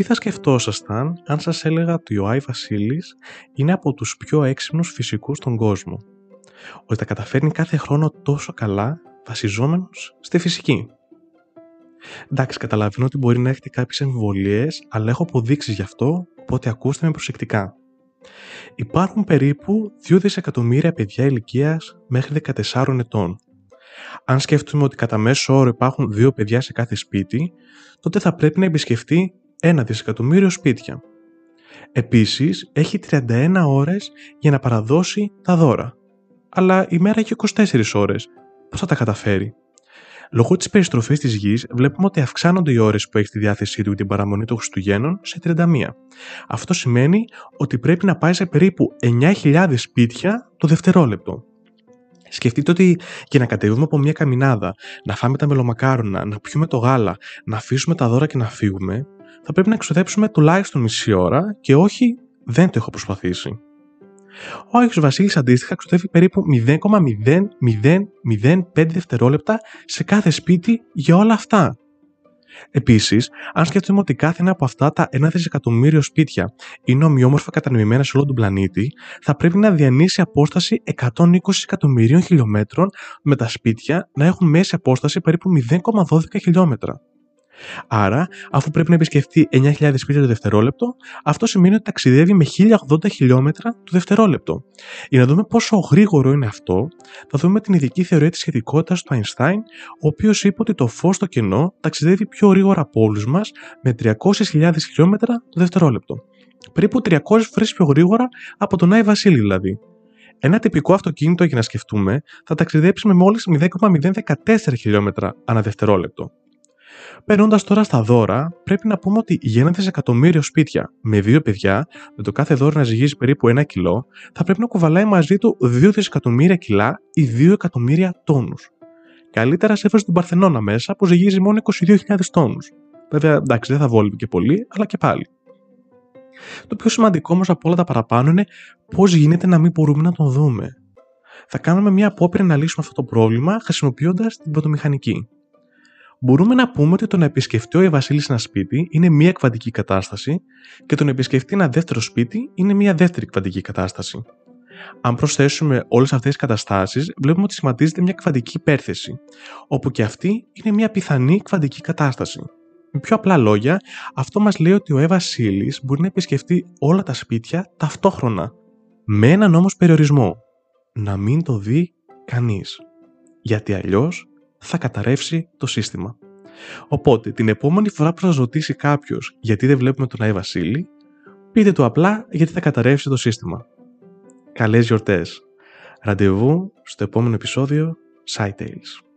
Τι θα σκεφτόσασταν αν σας έλεγα ότι ο Άι Βασίλης είναι από τους πιο έξυπνους φυσικούς στον κόσμο; Ότι τα καταφέρνει κάθε χρόνο τόσο καλά βασιζόμενος στη φυσική; Εντάξει, καταλαβαίνω ότι μπορεί να έχετε κάποιες εμβολίες, αλλά έχω αποδείξεις γι' αυτό, οπότε ακούστε με προσεκτικά. Υπάρχουν περίπου 2 δισεκατομμύρια παιδιά ηλικίας μέχρι 14 ετών. Αν σκέφτομαι ότι κατά μέσο όρο υπάρχουν δύο παιδιά σε κάθε σπίτι, τότε θα πρέπει να επισκεφτεί ένα δισεκατομμύριο σπίτια. Επίσης, έχει 31 ώρες για να παραδώσει τα δώρα. Αλλά η μέρα έχει 24 ώρες. Πώς θα τα καταφέρει; Λόγω της περιστροφής της γης, βλέπουμε ότι αυξάνονται οι ώρες που έχει στη διάθεσή του για την παραμονή των Χριστουγέννων σε 31. Αυτό σημαίνει ότι πρέπει να πάει σε περίπου 9.000 σπίτια το δευτερόλεπτο. Σκεφτείτε ότι για να κατεβούμε από μια καμινάδα, να φάμε τα μελομακάρονα, να πιούμε το γάλα, να αφήσουμε τα δώρα και να φύγουμε, θα πρέπει να εξοδέψουμε τουλάχιστον μισή ώρα και όχι δεν το έχω προσπαθήσει. Ο Άγιος Βασίλης αντίστοιχα ξοδεύει περίπου 0,0005 δευτερόλεπτα σε κάθε σπίτι για όλα αυτά. Επίσης, αν σκεφτούμε ότι κάθε ένα από αυτά τα 1 δισεκατομμύριο σπίτια είναι ομοιόμορφα κατανεμημένα σε όλο τον πλανήτη, θα πρέπει να διανύσει απόσταση 120 εκατομμυρίων χιλιόμετρων με τα σπίτια να έχουν μέση απόσταση περίπου 0,12 χιλιόμετρα. Άρα, αφού πρέπει να επισκεφτεί 9.000 σπίτια το δευτερόλεπτο, αυτό σημαίνει ότι ταξιδεύει με 1080 χιλιόμετρα το δευτερόλεπτο. Για να δούμε πόσο γρήγορο είναι αυτό, θα δούμε την ειδική θεωρία της σχετικότητας του Einstein, ο οποίος είπε ότι το φως στο κενό ταξιδεύει πιο γρήγορα από όλους μας με 300.000 χιλιόμετρα το δευτερόλεπτο. Περίπου 300 φορές πιο γρήγορα από τον Άι Βασίλη δηλαδή. Ένα τυπικό αυτοκίνητο, για να σκεφτούμε, θα ταξιδέψει με μόλις 0,014 χιλιόμετρα ανά δευτερόλεπτο. Περνώντας τώρα στα δώρα, πρέπει να πούμε ότι για ένα δισεκατομμύριο σπίτια με δύο παιδιά, με το κάθε δώρο να ζυγίζει περίπου ένα κιλό, θα πρέπει να κουβαλάει μαζί του 2 δισεκατομμύρια κιλά ή 2 εκατομμύρια τόνους. Καλύτερα σε έφερε την Παρθενώνα μέσα που ζυγίζει μόνο 22.000 τόνους. Βέβαια, εντάξει, δεν θα βόλευε και πολύ, αλλά και πάλι. Το πιο σημαντικό όμως από όλα τα παραπάνω είναι πώς γίνεται να μην μπορούμε να τον δούμε. Θα κάνουμε μια απόπειρα να λύσουμε αυτό το πρόβλημα χρησιμοποιώντας την πρωτομηχανική μπορούμε να πούμε ότι το να επισκεφτεί ο Βασίλη ένα σπίτι είναι μία εκβαντική κατάσταση και το να επισκεφτεί ένα δεύτερο σπίτι είναι μία δεύτερη εκβαντική κατάσταση. Αν προσθέσουμε όλες αυτές τις καταστάσεις, βλέπουμε ότι σχηματίζεται μια εκβαντική υπέρθεση, όπου και αυτή είναι μια πιθανή εκβαντική κατάσταση. Με πιο απλά λόγια, αυτό μας λέει ότι ο Εύα μπορεί να επισκεφτεί όλα τα σπίτια ταυτόχρονα, με έναν όμως περιορισμό. Να μην το δει κανείς. Γιατί αλλιώς θα καταρρεύσει το σύστημα. Οπότε, την επόμενη φορά που σα ρωτήσει κάποιος γιατί δεν βλέπουμε τον Άι Βασίλη, πείτε του απλά γιατί θα καταρρεύσει το σύστημα. Καλές γιορτές. Ραντεβού στο επόμενο επεισόδιο SciTales.